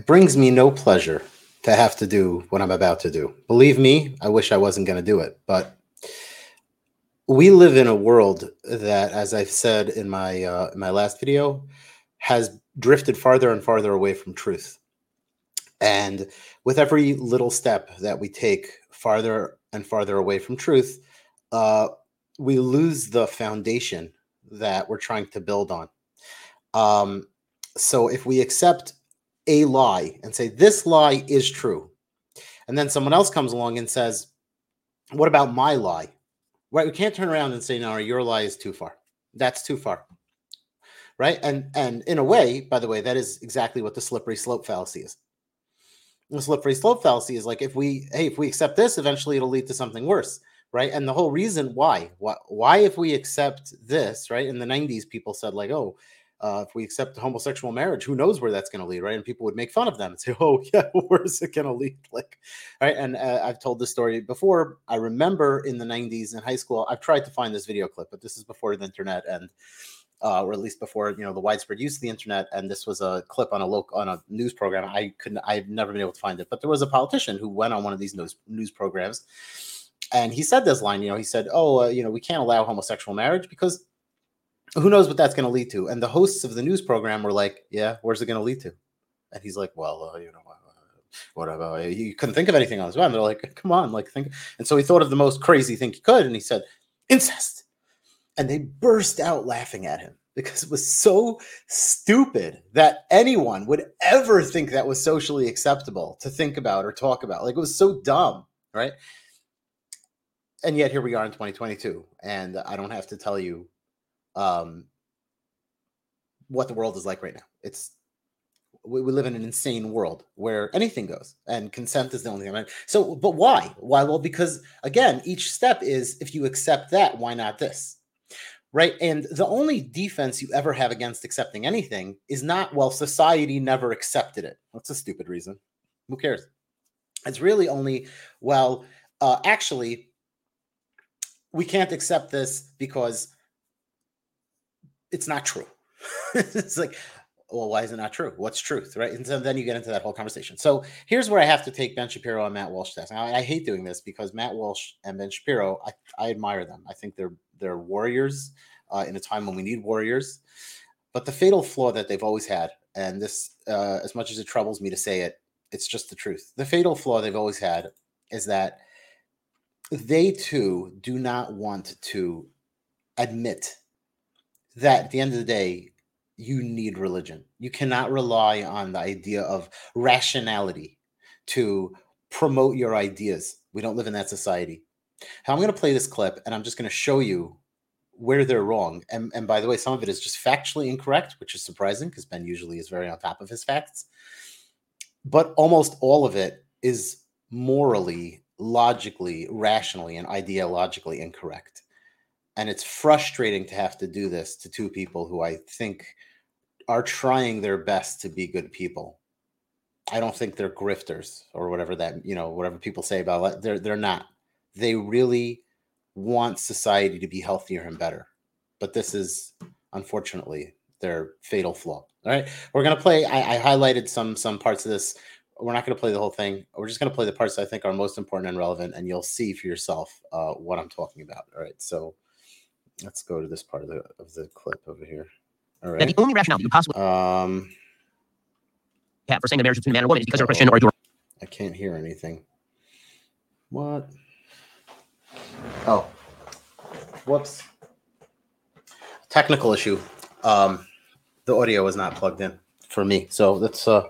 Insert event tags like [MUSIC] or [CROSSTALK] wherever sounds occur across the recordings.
It brings me no pleasure to have to do what I'm about to do. Believe me, I wish I wasn't going to do it, but we live in a world that, as I've said in my uh, in my last video, has drifted farther and farther away from truth. And with every little step that we take farther and farther away from truth, uh, we lose the foundation that we're trying to build on. Um, so if we accept a lie and say this lie is true, and then someone else comes along and says, "What about my lie?" Right? We can't turn around and say, "No, your lie is too far. That's too far." Right? And and in a way, by the way, that is exactly what the slippery slope fallacy is. The slippery slope fallacy is like if we, hey, if we accept this, eventually it'll lead to something worse right? And the whole reason why, why, why if we accept this, right? In the 90s, people said, like, oh, uh, if we accept homosexual marriage, who knows where that's going to lead, right? And people would make fun of them and say, [LAUGHS] "Oh, yeah, [LAUGHS] where's it going to lead?" [LAUGHS] Like, right? And uh, I've told this story before. I remember in the '90s in high school, I've tried to find this video clip, but this is before the internet and, uh, or at least before you know the widespread use of the internet. And this was a clip on a local on a news program. I couldn't, I've never been able to find it, but there was a politician who went on one of these news news programs and he said this line, you know, he said, "Oh, uh, you know, we can't allow homosexual marriage because who knows what that's going to lead to." And the hosts of the news program were like, "Yeah, where's it going to lead to?" And he's like, "Well, uh, you know, uh, whatever." He couldn't think of anything else. And they're like, "Come on, like think." And so he thought of the most crazy thing he could, and he said, "Incest." And they burst out laughing at him [LAUGHS] because it was so stupid that anyone would ever think that was socially acceptable to think about or talk about. Like it was so dumb, right? and yet here we are in 2022 and i don't have to tell you um what the world is like right now. It's we, we live in an insane world where anything goes and consent is the only thing right? so but why? Why? Well because again each step is if you accept that why not this? Right? And the only defense you ever have against accepting anything is not well society never accepted it. That's a stupid reason. Who cares? It's really only well uh, actually we can't accept this because it's not true. [LAUGHS] it's like, well, why is it not true? What's truth, right? And so then you get into that whole conversation. So here's where I have to take Ben Shapiro and Matt Walsh test. I, I hate doing this because Matt Walsh and Ben Shapiro, I, I admire them. I think they're they're warriors uh, in a time when we need warriors. But the fatal flaw that they've always had, and this, uh, as much as it troubles me to say it, it's just the truth. The fatal flaw they've always had is that they too do not want to admit that at the end of the day, you need religion. You cannot rely on the idea of rationality to promote your ideas. We don't live in that society. How I'm going to play this clip and I'm just going to show you where they're wrong. And, and by the way, some of it is just factually incorrect, which is surprising because Ben usually is very on top of his facts. But almost all of it is morally logically, rationally, and ideologically incorrect. And it's frustrating to have to do this to two people who I think are trying their best to be good people. I don't think they're grifters or whatever that, you know, whatever people say about it. They're they're not. They really want society to be healthier and better. But this is unfortunately their fatal flaw. All right. We're gonna play. I, I highlighted some some parts of this we're not to play the whole thing. We're just to play the parts I think are most important and relevant, and you'll see for yourself uh, what I'm talking about. All right, so let's go to this part of the of the clip over here. All right. That the only rationale you possibly um have for saying the marriage between a man and woman is because you're a Christian or you're. I can't hear anything. What? Oh, whoops. Technical issue. Um, the audio is not plugged in for me, so let's uh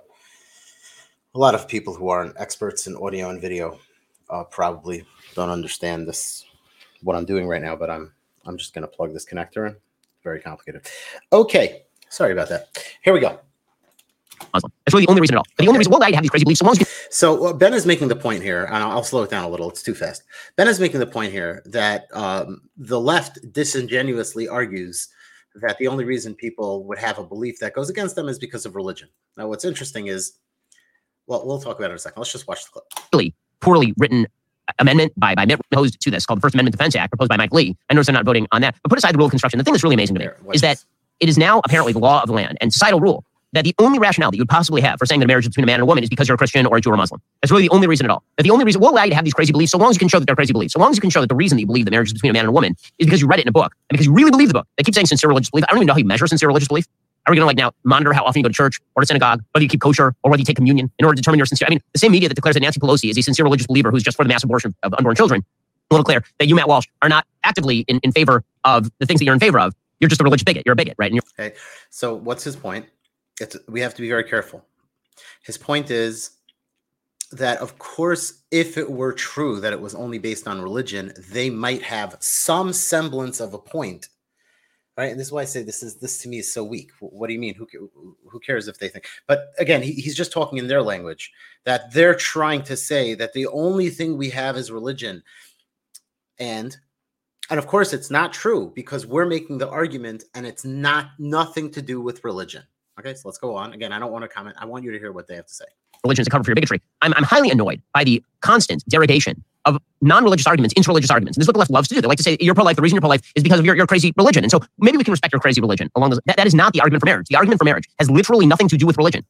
a lot of people who aren't experts in audio and video uh, probably don't understand this what I'm doing right now, but I'm I'm just going to plug this connector in. Very complicated. Okay, sorry about that. Here we go. Muslim. That's really the only reason at all. the only reason why I have these crazy beliefs. So so uh, Ben is making the point here, and I'll, I'll, slow it down a little. It's too fast. Ben is making the point here that um, the left disingenuously argues that the only reason people would have a belief that goes against them is because of religion. Now, what's interesting is well, we'll talk about it in a second. Let's just watch the clip. Really poorly written amendment by, by Mitt proposed to this called the First Amendment Defense Act, proposed by Mike Lee. I notice they're not voting on that. But put aside the rule of construction. The thing that's really amazing to me is that it is now apparently the law of the land and societal rule that the only rationale that you would possibly have for saying that a marriage is between a man and a woman is because you're a Christian or a Jew or a Muslim. That's really the only reason at all. That the only reason we'll allow you to have these crazy beliefs so long as you can show that they're crazy beliefs. So long as you can show that the reason that you believe that marriage is between a man and a woman is because you read it in a book and because you really believe the book. They keep saying sincere religious belief. I don't even know how you measure sincere religious belief. Are we going to like now monitor how often you go to church or to synagogue, whether you keep kosher or whether you take communion in order to determine your sincere? I mean, the same media that declares that Nancy Pelosi is a sincere religious believer who's just for the mass abortion of unborn children. A little clear that you, Matt Walsh, are not actively in, in favor of the things that you're in favor of. You're just a religious bigot. You're a bigot, right? okay. So what's his point? It's, we have to be very careful. His point is that, of course, if it were true that it was only based on religion, they might have some semblance of a point right? And this is why I say this is this to me is so weak. What do you mean? Who who cares if they think? But again, he, he's just talking in their language that they're trying to say that the only thing we have is religion, and and of course it's not true because we're making the argument, and it's not nothing to do with religion. Okay, so let's go on. Again, I don't want to comment. I want you to hear what they have to say. Religion is a cover for your bigotry. I'm, I'm highly annoyed by the constant derogation of non-religious arguments into religious arguments. And this is what the left loves to do. They like to say you're pro-life. The reason you're pro-life is because of your, your crazy religion. And so maybe we can respect your crazy religion. Along those, that, that is not the argument for marriage. The argument for marriage has literally nothing to do with religion.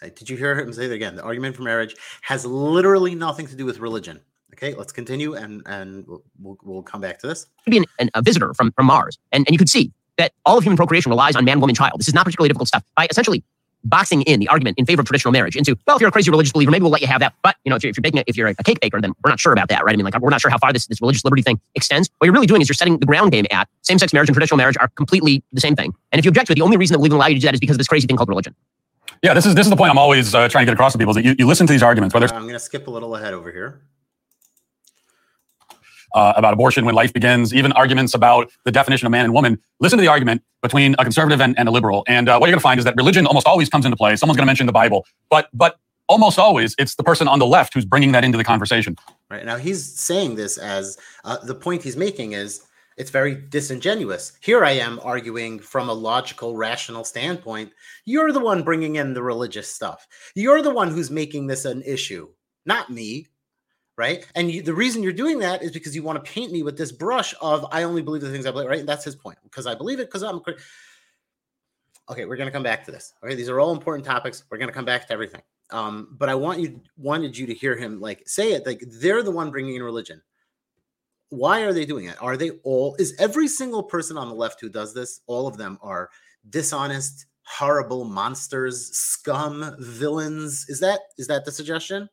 Did you hear him say that again? The argument for marriage has literally nothing to do with religion. Okay, let's continue and and we'll, we'll come back to this. Be an, an, a visitor from, from Mars, and, and you could see that all of human procreation relies on man, woman, child. This is not particularly difficult stuff. By essentially boxing in the argument in favor of traditional marriage into, well, if you're a crazy religious believer, maybe we'll let you have that. But you know, if you're, if you're baking, a, if you're a cake baker, then we're not sure about that, right? I mean, like we're not sure how far this, this religious liberty thing extends. What you're really doing is you're setting the ground game at same-sex marriage and traditional marriage are completely the same thing. And if you object to it, the only reason that we even allow you to do that is because of this crazy thing called religion. Yeah, this is this is the point I'm always uh, trying to get across to people is that you, you listen to these arguments. Whether uh, I'm going to skip a little ahead over here uh, about abortion when life begins, even arguments about the definition of man and woman. Listen to the argument between a conservative and, and a liberal. And uh, what you're going to find is that religion almost always comes into play. Someone's going to mention the Bible, but but almost always it's the person on the left who's bringing that into the conversation. Right now, he's saying this as uh, the point he's making is it's very disingenuous. Here I am arguing from a logical, rational standpoint. You're the one bringing in the religious stuff. You're the one who's making this an issue, not me right? And you, the reason you're doing that is because you want to paint me with this brush of I only believe the things I believe, right? And that's his point because I believe it because I'm. Okay, we're going to come back to this. Okay, these are all important topics. We're going to come back to everything. Um, but I want you wanted you to hear him like say it like they're the one bringing in religion. Why are they doing it? Are they all? Is every single person on the left who does this? All of them are dishonest, horrible monsters, scum, villains. Is that is that the suggestion?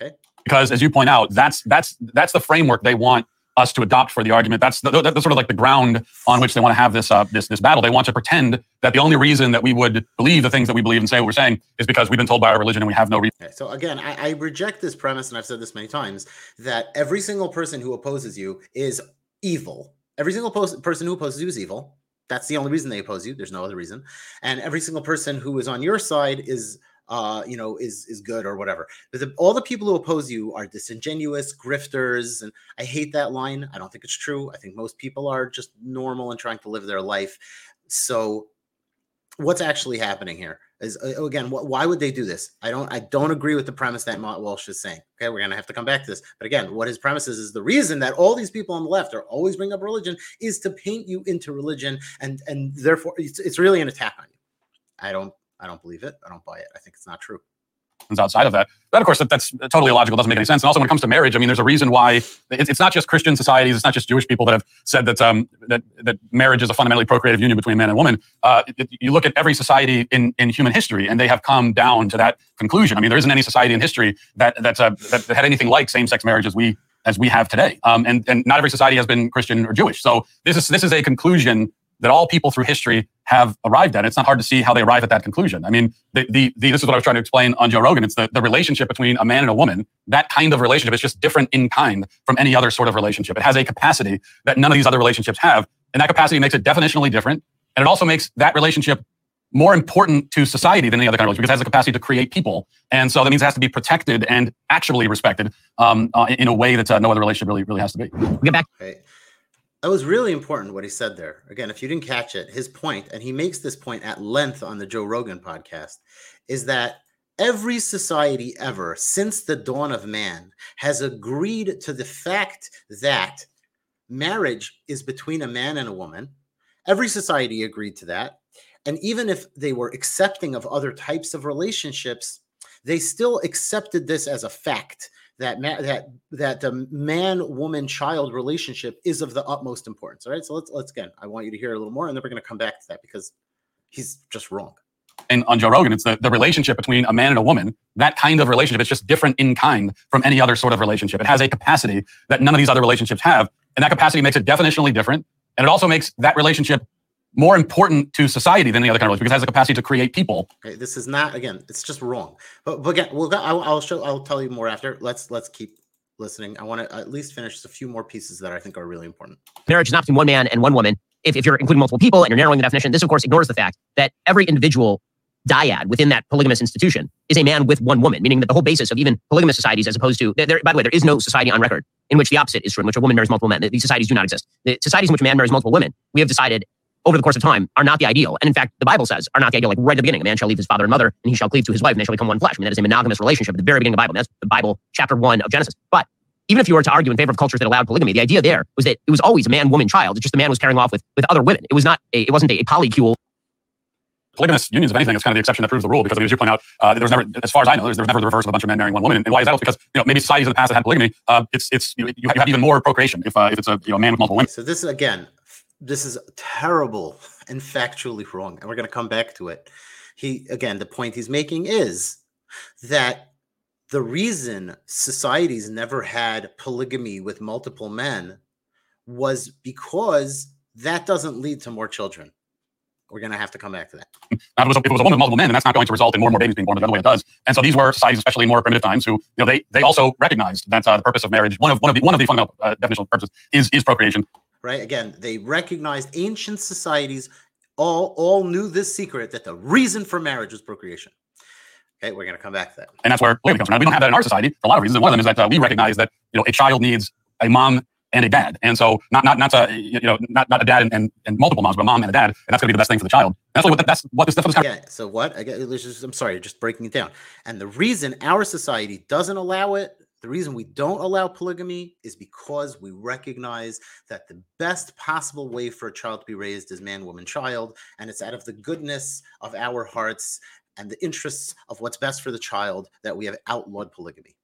Okay because as you point out that's that's that's the framework they want us to adopt for the argument. That's, the, that's sort of like the ground on which they want to have this uh, this this battle. They want to pretend that the only reason that we would believe the things that we believe and say what we're saying is because we've been told by our religion and we have no reason. Okay, so again I, I reject this premise and i've said this many times that every single person who opposes you is evil. Every single person who opposes you is evil. That's the only reason they oppose you. There's no other reason. And every single person who is on your side is uh, you know, is is good or whatever. The, all the people who oppose you are disingenuous, grifters, and I hate that line. I don't think it's true. I think most people are just normal and trying to live their life. So, what's actually happening here is uh, again, wh- why would they do this? I don't, I don't agree with the premise that Matt Walsh is saying. Okay, we're gonna have to come back to this. But again, what his premise is is the reason that all these people on the left are always bringing up religion is to paint you into religion, and and therefore it's, it's really an attack on you. I don't I don't believe it. I don't buy it. I think it's not true. It's outside of that, that of course that, that's totally illogical. Doesn't make any sense. And also, when it comes to marriage, I mean, there's a reason why it's, not just Christian societies. It's not just Jewish people that have said that um, that that marriage is a fundamentally procreative union between man and woman. Uh, it, you look at every society in in human history, and they have come down to that conclusion. I mean, there isn't any society in history that that's uh, that, that had anything like same-sex marriage as we as we have today. Um, and and not every society has been Christian or Jewish. So this is this is a conclusion that all people through history have arrived at. It's not hard to see how they arrive at that conclusion. I mean, the, the, the, this is what I was trying to explain on Joe Rogan. It's the, the relationship between a man and a woman. That kind of relationship is just different in kind from any other sort of relationship. It has a capacity that none of these other relationships have. And that capacity makes it definitionally different. And it also makes that relationship more important to society than any other kind of relationship because it has the capacity to create people. And so that means it has to be protected and actually respected um, uh, in a way that uh, no other relationship really, really has to be. We'll get back. Okay that was really important what he said there. Again, if you didn't catch it, his point, and he makes this point at length on the Joe Rogan podcast, is that every society ever since the dawn of man has agreed to the fact that marriage is between a man and a woman. Every society agreed to that. And even if they were accepting of other types of relationships, they still accepted this as a fact that ma- that that the man woman child relationship is of the utmost importance. All right, so let's let's again. I want you to hear a little more, and then we're going to come back to that because he's just wrong. And on Joe Rogan, it's the, the relationship between a man and a woman. That kind of relationship, it's just different in kind from any other sort of relationship. It has a capacity that none of these other relationships have, and that capacity makes it definitionally different. And it also makes that relationship more important to society than the other kind of relationship because it has the capacity to create people. Okay, this is not again. It's just wrong. But, but again, we'll go, I'll, I'll show. I'll tell you more after. Let's let's keep listening. I want to at least finish a few more pieces that I think are really important. Marriage is not between one man and one woman. If, if you're including multiple people and you're narrowing the definition, this of course ignores the fact that every individual dyad within that polygamous institution is a man with one woman, meaning that the whole basis of even polygamous societies, as opposed to, there, by the way, there is no society on record in which the opposite is true, in which a woman marries multiple men. These societies do not exist. The societies in which a man marries multiple women, we have decided over the course of time are not the ideal. And in fact, the Bible says are not the ideal. Like right at the beginning, a man shall leave his father and mother, and he shall cleave to his wife, and they shall become one flesh. I mean, that is a monogamous relationship at the very beginning of the Bible. And that's the Bible, chapter one of Genesis. But even if you were to argue in favor of cultures that allowed polygamy, the idea there was that it was always a man, woman, child. It's just the man was carrying off with, with other women. It was not a, it wasn't a, a polycule polygamous unions, if anything, is kind of the exception that proves the rule because, as you point out, uh, there was never, as far as I know, there's, there was never the reverse of a bunch of men marrying one woman. And why is that? Because you know maybe societies in the past that had polygamy, uh, it's it's you, you have even more procreation if uh, if it's a you know a man with multiple women. So this is again, this is terrible and factually wrong, and we're going to come back to it. He again, the point he's making is that the reason societies never had polygamy with multiple men was because that doesn't lead to more children. We're going to have to come back to that. Now, if it, was a, woman with multiple men, then that's not going to result in more and more babies being born the other way it does. And so these were societies, especially in more primitive times, who you know they they also recognized that uh, the purpose of marriage, one of one of the one of the fundamental uh, definitional purposes, is is procreation. Right. Again, they recognized ancient societies all all knew this secret that the reason for marriage was procreation. Okay, we're going to come back to that. And that's where polygamy comes from. Now, we don't have that in our society for a lot of reasons. And one of them is that uh, we recognize that you know a child needs a mom and a dad. And so not not not a you know not not a dad and, and, and multiple moms, but a mom and a dad, and that's going to be the best thing for the child. And that's what that's what this stuff is. Yeah. So what? I just, I'm sorry, just breaking it down. And the reason our society doesn't allow it, the reason we don't allow polygamy is because we recognize that the best possible way for a child to be raised is man, woman, child, and it's out of the goodness of our hearts and the interests of what's best for the child that we have outlawed polygamy.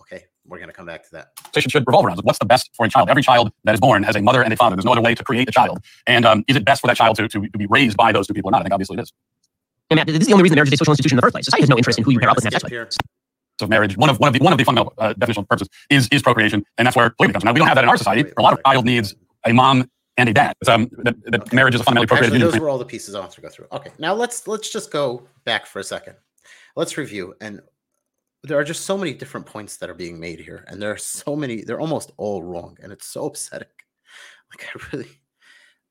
Okay, we're going to come back to that. Conversation should revolve around what's the best for a child. Every child that is born has a mother and a father. There's no other way to create a child. And um, is it best for that child to, to, to be raised by those two people or not? I think obviously it is. And Matt, this is the only reason marriage is a social institution in the first place. Society has no interest in who you pair up with and have sex with. Of marriage, one of one of the one of the fundamental uh, definitional purposes is is procreation, and that's where polygamy comes. Now we don't have that in our society. A lot of child needs a mom and a dad. Um, that, that okay. marriage is a fundamentally procreative Actually, Those were all the pieces I want to go through. Okay, now let's let's just go back for a second. Let's review and there are just so many different points that are being made here and there are so many they're almost all wrong and it's so upsetting [LAUGHS] like i really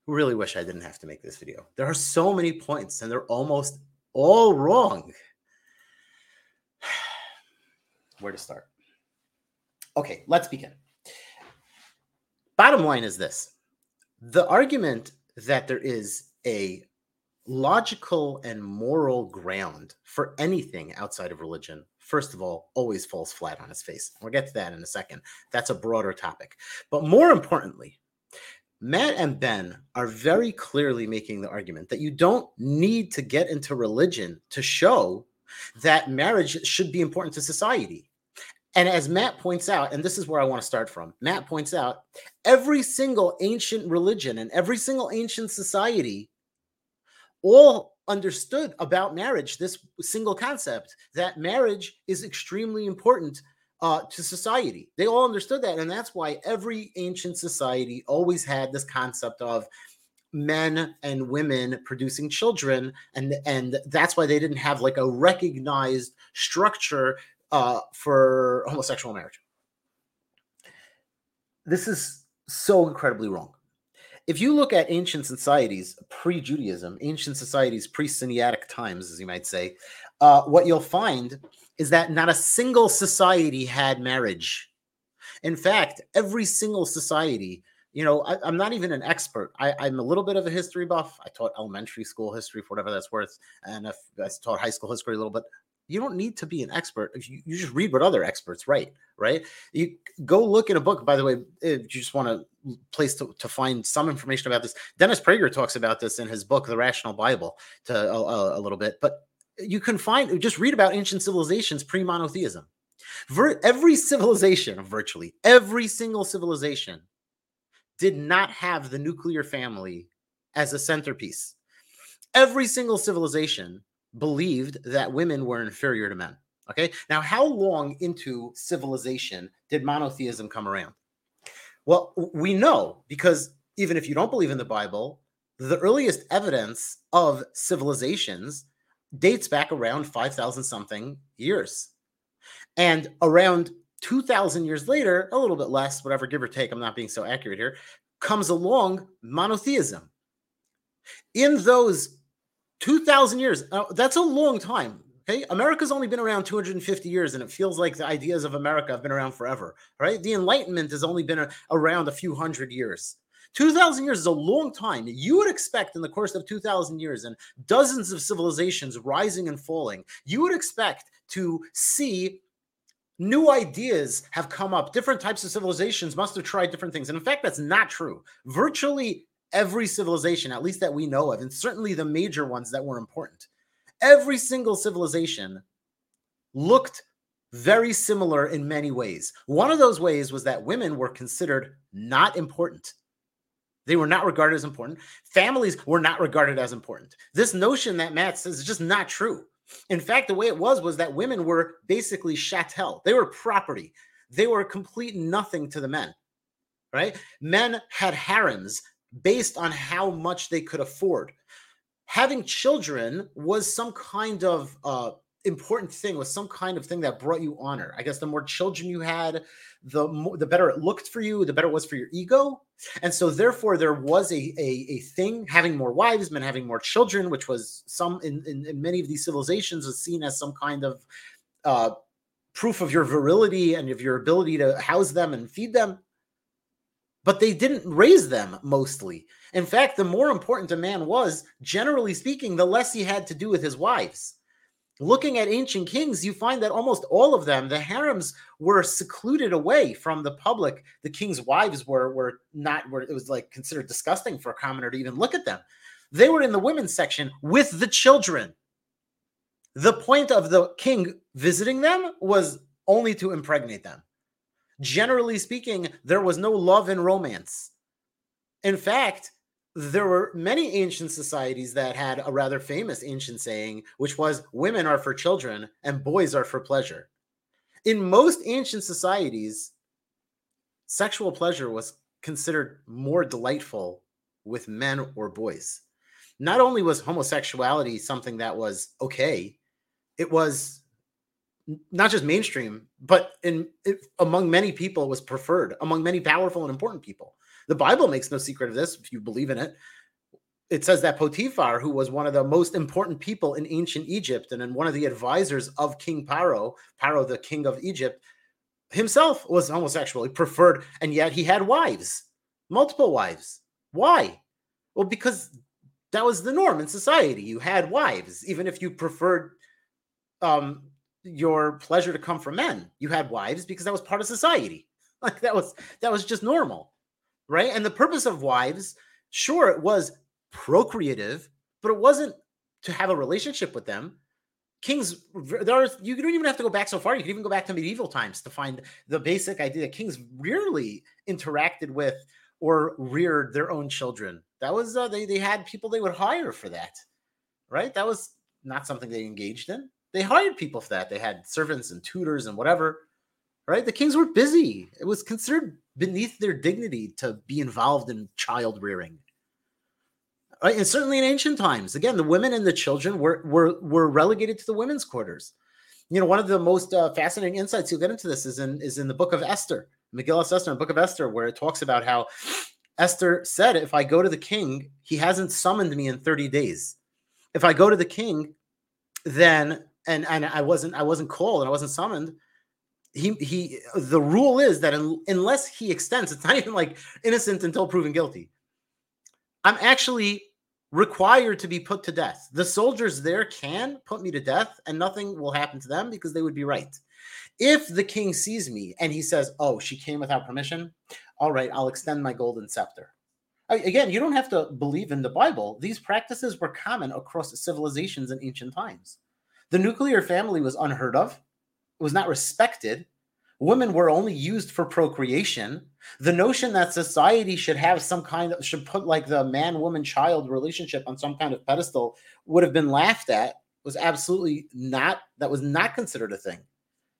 really wish i didn't have to make this video there are so many points and they're almost all wrong where to start okay let's begin bottom line is this the argument that there is a logical and moral ground for anything outside of religion first of all, always falls flat on its face. We'll get to that in a second. That's a broader topic. But more importantly, Matt and Ben are very clearly making the argument that you don't need to get into religion to show that marriage should be important to society. And as Matt points out, and this is where I want to start from, Matt points out every single ancient religion and every single ancient society all understood about marriage this single concept that marriage is extremely important uh, to society. They all understood that. And that's why every ancient society always had this concept of men and women producing children and and that's why they didn't have like a recognized structure uh, for homosexual marriage this is so incredibly wrong if you look at ancient societies pre-Judaism, ancient societies pre-Sinaitic times, as you might say, uh, what you'll find is that not a single society had marriage. In fact, every single society, you know, I, am not even an expert. I, am a little bit of a history buff. I taught elementary school history for whatever that's worth, and if I taught high school history a little bit. You don't need to be an expert. You, you just read what other experts write, right? You go look in a book. By the way, if you just want a place to, to find some information about this. Dennis Prager talks about this in his book, The Rational Bible, to a, a little bit. But you can find just read about ancient civilizations pre monotheism. Vir- every civilization, virtually every single civilization, did not have the nuclear family as a centerpiece. Every single civilization believed that women were inferior to men. Okay. Now, how long into civilization did monotheism come around? Well, we know because even if you don't believe in the Bible, the earliest evidence of civilizations dates back around 5,000 something years. And around 2,000 years later, a little bit less, whatever, give or take, I'm not being so accurate here, comes along monotheism. In those 2,000 years, uh, that's a long time. Okay. America's only been around 250 years, and it feels like the ideas of America have been around forever. Right. The Enlightenment has only been a, around a few hundred years. 2,000 years is a long time. You would expect in the course of 2,000 years and dozens of civilizations rising and falling, you would expect to see new ideas have come up. Different types of civilizations must have tried different things. And in fact, that's not true. Virtually every civilization, at least that we know of, and certainly the major ones that were important, every single civilization looked very similar in many ways. One of those ways was that women were considered not important. They were not regarded as important. Families were not regarded as important. This notion that Matt says is just not true. In fact, the way it was was that women were basically chattel. They were property. They were complete nothing to the men. Right? Men had harems based on how much they could afford. Having children was some kind of uh, important thing, was some kind of thing that brought you honor. I guess the more children you had, the more, the better it looked for you, the better it was for your ego. And so, therefore, there was a, a, a thing having more wives, men having more children, which was some in, in, in many of these civilizations was seen as some kind of uh, proof of your virility and of your ability to house them and feed them but they didn't raise them mostly. In fact, the more important a man was, generally speaking, the less he had to do with his wives. Looking at ancient kings, you find that almost all of them, the harems, were secluded away from the public. The king's wives were were not were it was like considered disgusting for a commoner to even look at them. They were in the women's section with the children. The point of the king visiting them was only to impregnate them generally speaking, there was no love and romance. In fact, there were many ancient societies that had a rather famous ancient saying, which was women are for children and boys are for pleasure. In most ancient societies, sexual pleasure was considered more delightful with men or boys. Not only was homosexuality something that was okay, it was not just mainstream, but in it, among many people, it was preferred among many powerful and important people. The Bible makes no secret of this. If you believe in it, it says that Potiphar, who was one of the most important people in ancient Egypt and in one of the advisors of King Paro, Paro, the king of Egypt, himself was homosexual. He preferred, and yet he had wives, multiple wives. Why? Well, because that was the norm in society. You had wives, even if you preferred um, your pleasure to come from men. You had wives because that was part of society. [LAUGHS] Like that was that was just normal. Right? And the purpose of wives, sure it was procreative, but it wasn't to have a relationship with them. Kings there are you don't even have to go back so far. You can even go back to medieval times to find the basic idea that kings rarely interacted with or reared their own children. That was uh, they they had people they would hire for that. Right? That was not something they engaged in. They hired people for that. They had servants and tutors and whatever. Right? The kings were busy. It was considered beneath their dignity to be involved in child rearing. Right? And certainly in ancient times, again, the women and the children were were were relegated to the women's quarters. You know, one of the most uh, fascinating insights you'll get into this is in is in the book of Esther, Megillah Esther, Book of Esther, where it talks about how Esther said, "If I go to the king, he hasn't summoned me in thirty days. If I go to the king, then and and I wasn't I wasn't called and I wasn't summoned. He he the rule is that in, unless he extends, it's not [LAUGHS] even like innocent until proven guilty. I'm actually required to be put to death. The soldiers there can put me to death and nothing will happen to them because they would be right. If the king sees me and he says, "Oh, she came without permission," all right, I'll extend my golden scepter. Again, you don't have to believe in the Bible. These practices were common across civilizations in ancient times. The nuclear family was unheard of, was not respected. Women were only used for procreation. The notion that society should have some kind of, should put like the man woman child relationship on some kind of pedestal would have been laughed at, was absolutely not, that was not considered a thing.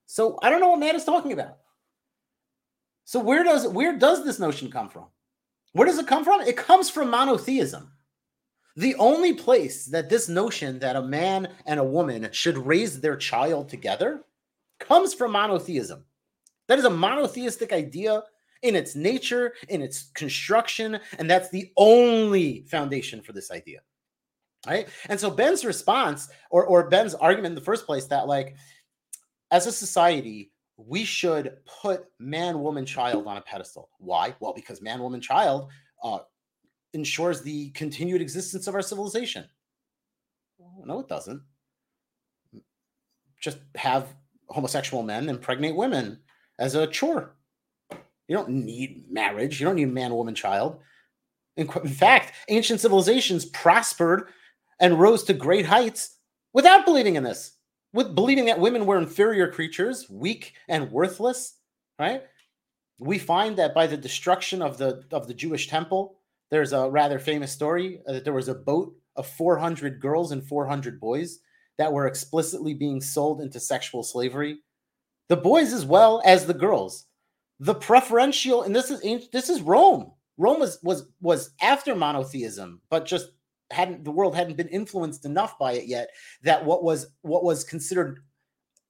So I don't know what Matt is talking about. So where does where does this notion come from? Where does it come from? It comes from monotheism. The only place that this notion that a man and a woman should raise their child together comes from monotheism. That is a monotheistic idea in its nature, in its construction, and that's the only foundation for this idea. Right? And so Ben's response or or Ben's argument in the first place that like as a society we should put man, woman, child on a pedestal. Why? Well, because man, woman, child uh, ensures the continued existence of our civilization. No, it doesn't. Just have homosexual men impregnate women as a chore. You don't need marriage. You don't need man, woman, child. In, in fact, ancient civilizations prospered and rose to great heights without believing in this with believing that women were inferior creatures, weak and worthless, right? We find that by the destruction of the of the Jewish temple, there's a rather famous story uh, that there was a boat of 400 girls and 400 boys that were explicitly being sold into sexual slavery. The boys as well as the girls. The preferential, and this is this is Rome. Rome was was was after monotheism, but just hadn't the world hadn't been influenced enough by it yet that what was what was considered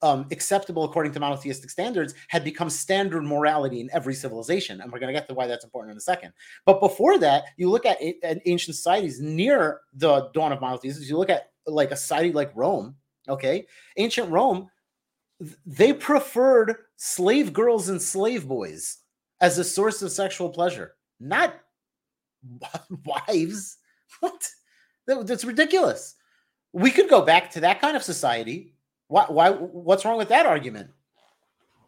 um, acceptable according to monotheistic standards had become standard morality in every civilization. And we're going to get to why that's important in a second. But before that, you look at, at ancient societies near the dawn of monotheism, you look at like a society like Rome, okay? Ancient Rome, they preferred slave girls and slave boys as a source of sexual pleasure, not [LAUGHS] wives. [LAUGHS] What? That's ridiculous. We could go back to that kind of society. Why? Why? What's wrong with that argument?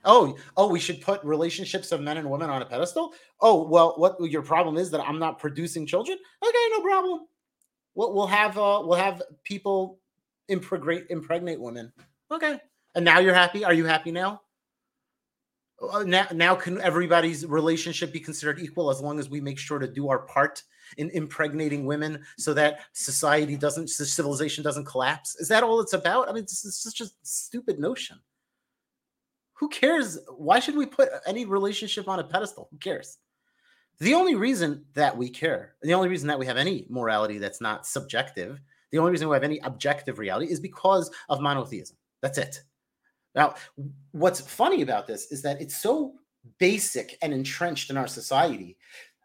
Oh, oh, we should put relationships of men and women on a pedestal. Oh, well, what your problem is that I'm not producing children? Okay, no problem. We'll, we'll have uh, we'll have people impregnate impregnate women. Okay, and now you're happy. Are you happy now? Uh, now, now can everybody's relationship be considered equal as long as we make sure to do our part in impregnating women so that society doesn't, civilization doesn't collapse? Is that all it's about? I mean, this is such a stupid notion. Who cares? Why should we put any relationship on a pedestal? Who cares? The only reason that we care, the only reason that we have any morality that's not subjective, the only reason we have any objective reality is because of monotheism. That's it. Now, what's funny about this is that it's so basic and entrenched in our society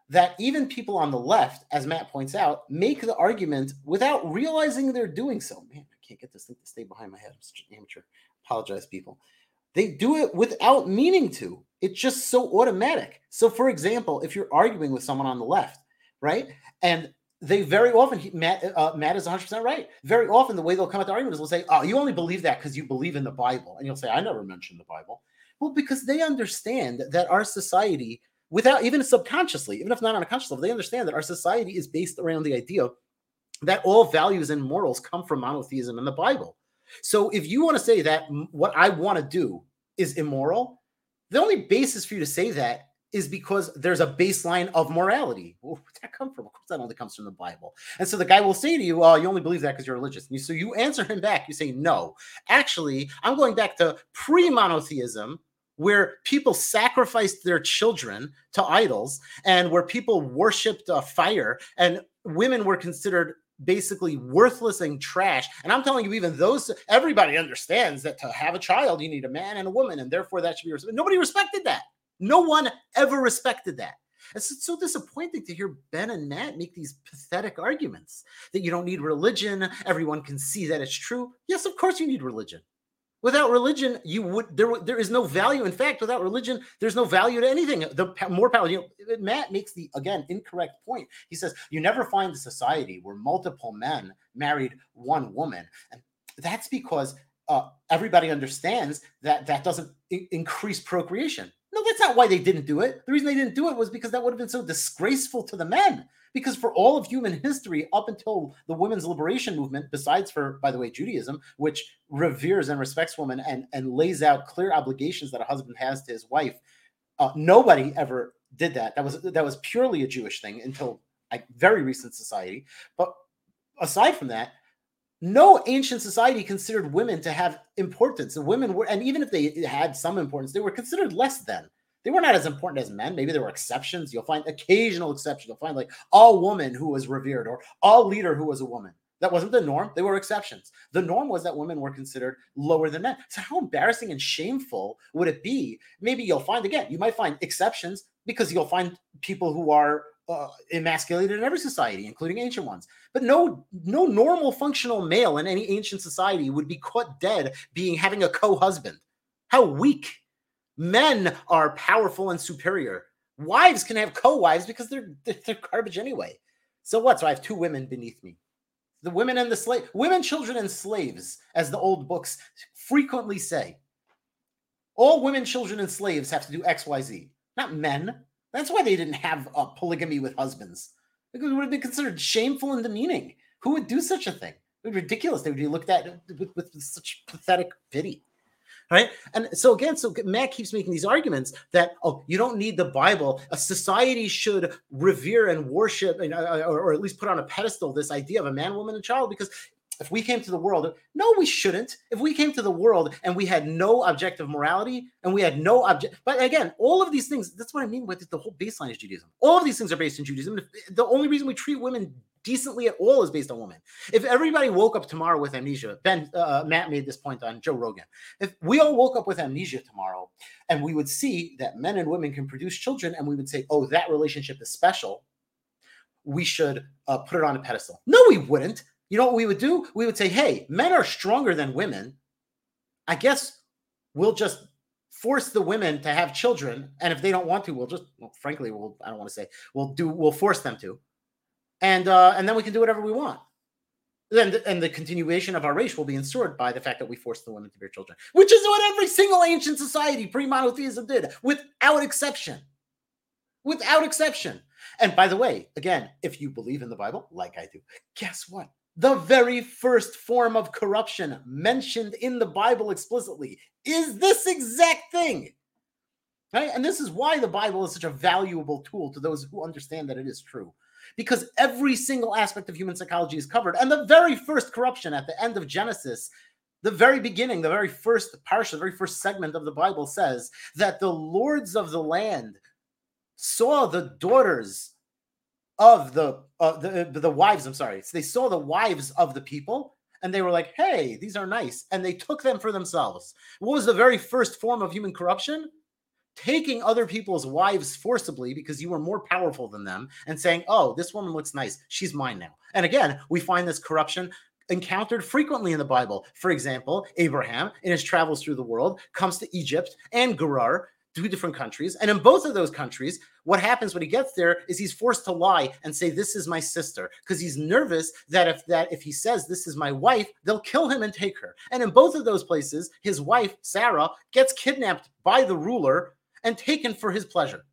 that even people on the left, as Matt points out, make the argument without realizing they're doing so. Man, I can't get this thing to stay behind my head. I'm such an amateur. Apologize, people. They do it without meaning to. It's just so automatic. So, for example, if you're arguing with someone on the left, right, and they very often, Matt, uh, Matt is 100% right. Very often, the way they'll come at the argument is they'll say, Oh, you only believe that because you believe in the Bible. And you'll say, I never mentioned the Bible. Well, because they understand that our society without even subconsciously, even if not on a conscious level, they understand that our society is based around the idea that all values and morals come from monotheism and the Bible. So if you want to say that what I want to do is immoral, the only basis for you to say that is because there's a baseline of morality. Well, where'd that come from? Of course, that only comes from the Bible. And so the guy will say to you, "Oh, you only believe that because you're religious." And you, so you answer him back. You say, "No, actually, I'm going back to pre-monotheism, where people sacrificed their children to idols and where people worshipped uh, fire and women were considered basically worthless and trash. And I'm telling you, even those, everybody understands that to have a child, you need a man and a woman, and therefore that should be respected. Nobody respected that. No one ever respected that. It's so disappointing to hear Ben and Matt make these pathetic arguments that you don't need religion. Everyone can see that it's true. Yes, of course you need religion. Without religion, you would there there is no value. In fact, without religion, there's no value to anything. The more power, you know, Matt makes the again incorrect point. He says you never find a society where multiple men married one woman, and that's because uh, everybody understands that that doesn't I- increase procreation. No, that's not why they didn't do it. The reason they didn't do it was because that would have been so disgraceful to the men. Because for all of human history, up until the women's liberation movement, besides for, by the way, Judaism, which reveres and respects women and, and lays out clear obligations that a husband has to his wife, uh, nobody ever did that. That was that was purely a Jewish thing until a very recent society. But aside from that, no ancient society considered women to have importance. And women were, and even if they had some importance, they were considered less than. They were not as important as men. Maybe there were exceptions. You'll find occasional exceptions. You'll find like a woman who was revered or a leader who was a woman. That wasn't the norm. They were exceptions. The norm was that women were considered lower than men. So, how embarrassing and shameful would it be? Maybe you'll find again, you might find exceptions because you'll find people who are uh, emasculated in every society, including ancient ones. But no, no normal functional male in any ancient society would be caught dead being having a co-husband. How weak! Men are powerful and superior. Wives can have co-wives because they're they're garbage anyway. So what? So I have two women beneath me. The women and the slave, women, children, and slaves, as the old books frequently say. All women, children, and slaves have to do X, Y, Z, not men. That's why they didn't have a polygamy with husbands. Because it would have been considered shameful and demeaning. Who would do such a thing? It would be ridiculous. They would be looked at with, with, with such pathetic pity. Right. And so again, so Matt keeps making these arguments that, oh, you don't need the Bible. A society should revere and worship, and, uh, or, or at least put on a pedestal this idea of a man, woman, and child, because if we came to the world, no, we shouldn't. If we came to the world and we had no objective morality and we had no object, but again, all of these things, that's what I mean with the whole baseline is Judaism. All of these things are based in Judaism. The only reason we treat women decently at all is based on women. If everybody woke up tomorrow with amnesia, Ben, uh, Matt made this point on Joe Rogan. If we all woke up with amnesia tomorrow and we would see that men and women can produce children and we would say, oh, that relationship is special, we should uh, put it on a pedestal. No, we wouldn't you know what we would do? We would say, hey, men are stronger than women. I guess we'll just force the women to have children. And if they don't want to, we'll just, well, frankly, we'll, I don't want to say, we'll do, we'll force them to. And, uh, and then we can do whatever we want. Then, and the continuation of our race will be ensured by the fact that we force the women to bear children, which is what every single ancient society pre monotheism did, without exception. Without exception. And by the way, again, if you believe in the Bible, like I do, guess what? The very first form of corruption mentioned in the Bible explicitly is this exact thing. Right? And this is why the Bible is such a valuable tool to those who understand that it is true. Because every single aspect of human psychology is covered. And the very first corruption at the end of Genesis, the very beginning, the very first parsha, the very first segment of the Bible says that the lords of the land saw the daughters of the uh, the the wives. I'm sorry. So they saw the wives of the people, and they were like, "Hey, these are nice," and they took them for themselves. What was the very first form of human corruption? Taking other people's wives forcibly because you were more powerful than them, and saying, "Oh, this woman looks nice. She's mine now." And again, we find this corruption encountered frequently in the Bible. For example, Abraham, in his travels through the world, comes to Egypt and Gerar two different countries. And in both of those countries, what happens when he gets there is he's forced to lie and say, This is my sister, because he's nervous that if that if he says this is my wife, they'll kill him and take her. And in both of those places, his wife, Sarah, gets kidnapped by the ruler and taken for his pleasure.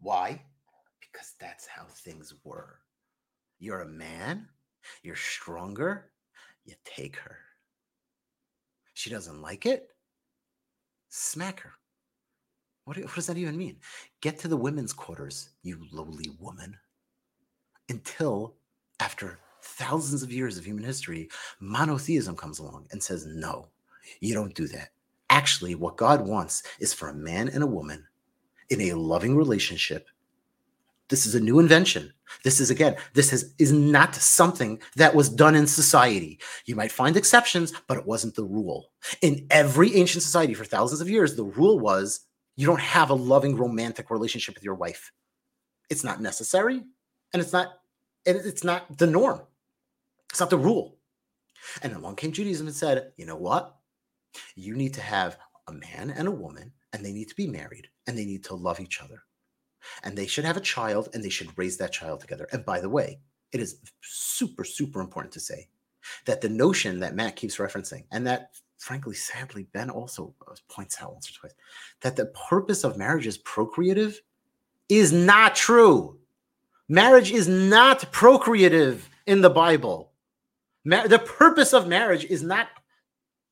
Why? Because that's how things were. You're a man, you're stronger, you take her. She doesn't like it, Smack her. What, what does that even mean? Get to the women's quarters, you lowly woman. Until after thousands of years of human history, monotheism comes along and says, no, you don't do that. Actually, what God wants is for a man and a woman in a loving relationship this is a new invention. This is again, this is, not something that was done in society. You might find exceptions, but it wasn't the rule. In every ancient society for thousands of years, the rule was you don't have a loving romantic relationship with your wife. It's not necessary, and it's not it's not the norm. It's not the rule. And then along came Judaism and said, you know what? You need to have a man and a woman, and they need to be married, and they need to love each other and they should have a child and they should raise that child together. And by the way, it is super, super important to say that the notion that Matt keeps referencing and that frankly, sadly, Ben also uh, points out once or twice that the purpose of marriage is procreative is not true. Marriage is not procreative in the Bible. Mar- the purpose of marriage is not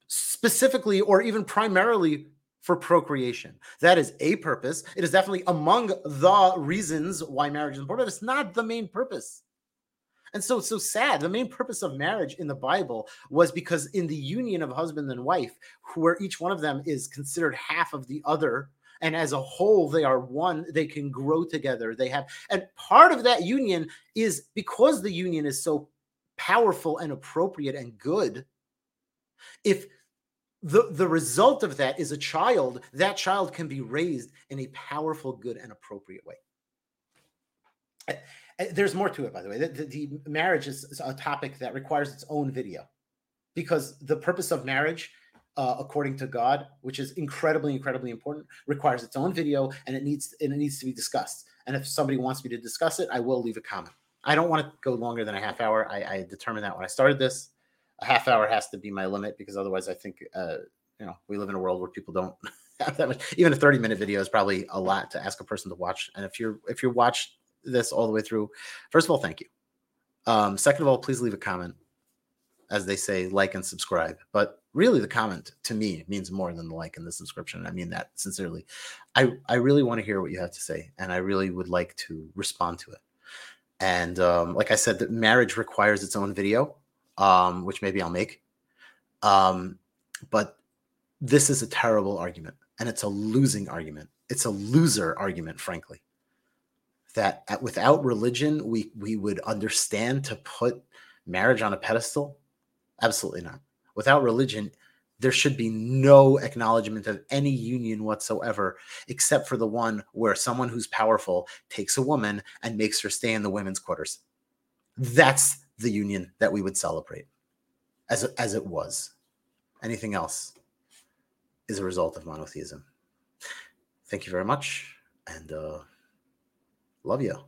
specifically or even primarily for procreation. That is a purpose. It is definitely among the reasons why marriage is important. It's not the main purpose. And so it's so sad. The main purpose of marriage in the Bible was because in the union of husband and wife, where each one of them is considered half of the other, and as a whole they are one they can grow together they have and part of that union is because the union is so powerful and appropriate and good if the the result of that is a child that child can be raised in a powerful good and appropriate way there's more to it by the way the, the, the marriage is a topic that requires its own video because the purpose of marriage uh, according to God, which is incredibly, incredibly important, requires its own video and it needs and it needs to be discussed. And if somebody wants me to discuss it, I will leave a comment. I don't want to go longer than a half hour. I, I determined that when I started this, a half hour has to be my limit because otherwise, I think uh, you know we live in a world where people don't [LAUGHS] have that much. Even a thirty minute video is probably a lot to ask a person to watch. And if you're if you watch this all the way through, first of all, thank you. Um, second of all, please leave a comment. As they say, like and subscribe. But really the comment to me means more than the like and the subscription. I mean that sincerely. I, I really want to hear what you have to say, and I really would like to respond to it. And um, like I said, marriage requires its own video, um, which maybe I'll make. Um, but this is a terrible argument, and it's a losing argument. It's a loser argument, frankly. That at, without religion, we we would understand to put marriage on a pedestal. Absolutely not without religion, there should be no acknowledgement of any union whatsoever, except for the one where someone who's powerful takes a woman and makes her stay in the women's quarters. That's the union that we would celebrate as, as it was. Anything else is a result of monotheism. Thank you very much and uh, love you.